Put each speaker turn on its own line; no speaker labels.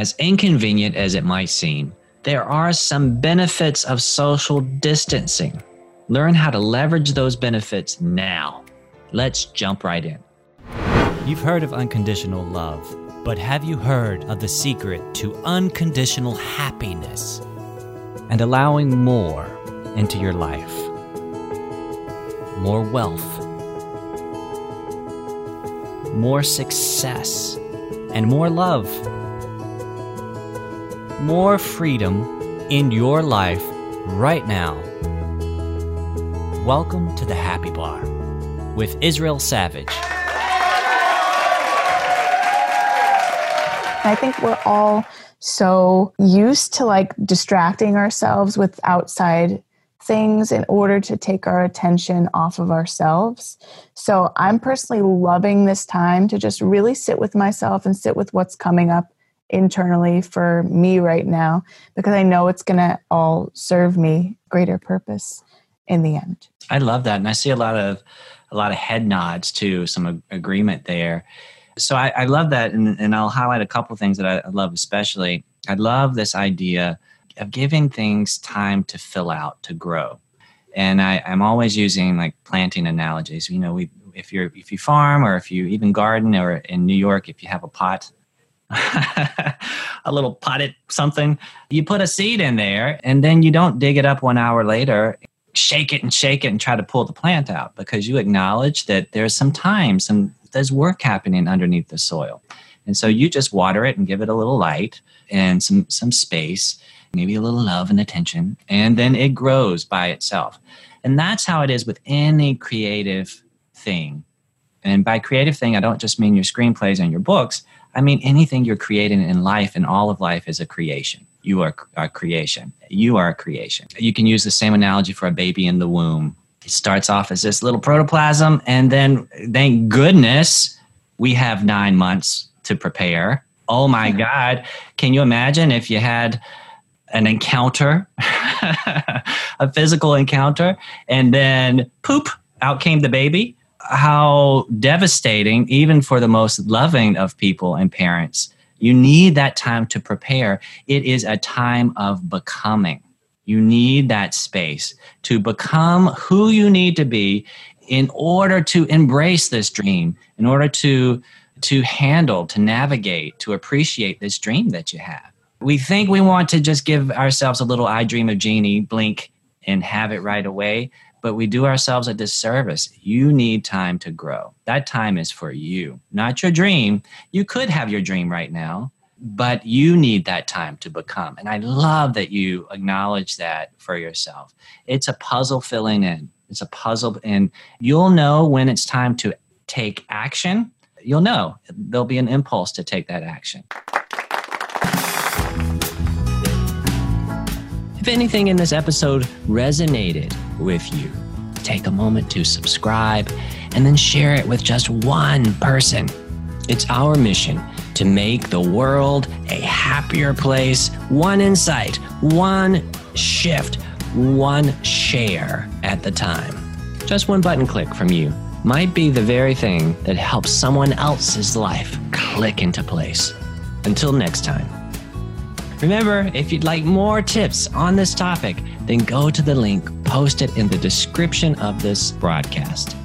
As inconvenient as it might seem, there are some benefits of social distancing. Learn how to leverage those benefits now. Let's jump right in.
You've heard of unconditional love, but have you heard of the secret to unconditional happiness and allowing more into your life? More wealth, more success, and more love. More freedom in your life right now. Welcome to the Happy Bar with Israel Savage.
I think we're all so used to like distracting ourselves with outside things in order to take our attention off of ourselves. So I'm personally loving this time to just really sit with myself and sit with what's coming up internally for me right now because I know it's going to all serve me greater purpose in the end.
I love that and I see a lot of a lot of head nods to some agreement there. So I, I love that and, and I'll highlight a couple things that I love especially. I love this idea of giving things time to fill out to grow and I, i'm always using like planting analogies you know we if you're if you farm or if you even garden or in new york if you have a pot a little potted something you put a seed in there and then you don't dig it up one hour later shake it and shake it and try to pull the plant out because you acknowledge that there's some time some there's work happening underneath the soil and so you just water it and give it a little light and some some space maybe a little love and attention, and then it grows by itself. And that's how it is with any creative thing. And by creative thing, I don't just mean your screenplays and your books. I mean anything you're creating in life, and all of life is a creation. You are a creation. You are a creation. You can use the same analogy for a baby in the womb. It starts off as this little protoplasm, and then thank goodness we have nine months to prepare. Oh my God. Can you imagine if you had an encounter, a physical encounter, and then poop, out came the baby. How devastating, even for the most loving of people and parents. You need that time to prepare. It is a time of becoming. You need that space to become who you need to be in order to embrace this dream, in order to, to handle, to navigate, to appreciate this dream that you have we think we want to just give ourselves a little I dream of Jeannie blink and have it right away, but we do ourselves a disservice. You need time to grow. That time is for you, not your dream. You could have your dream right now, but you need that time to become. And I love that you acknowledge that for yourself. It's a puzzle filling in. It's a puzzle, and you'll know when it's time to take action. You'll know there'll be an impulse to take that action. Anything in this episode resonated with you, take a moment to subscribe and then share it with just one person. It's our mission to make the world a happier place, one insight, one shift, one share at the time. Just one button click from you might be the very thing that helps someone else's life click into place. Until next time. Remember, if you'd like more tips on this topic, then go to the link posted in the description of this broadcast.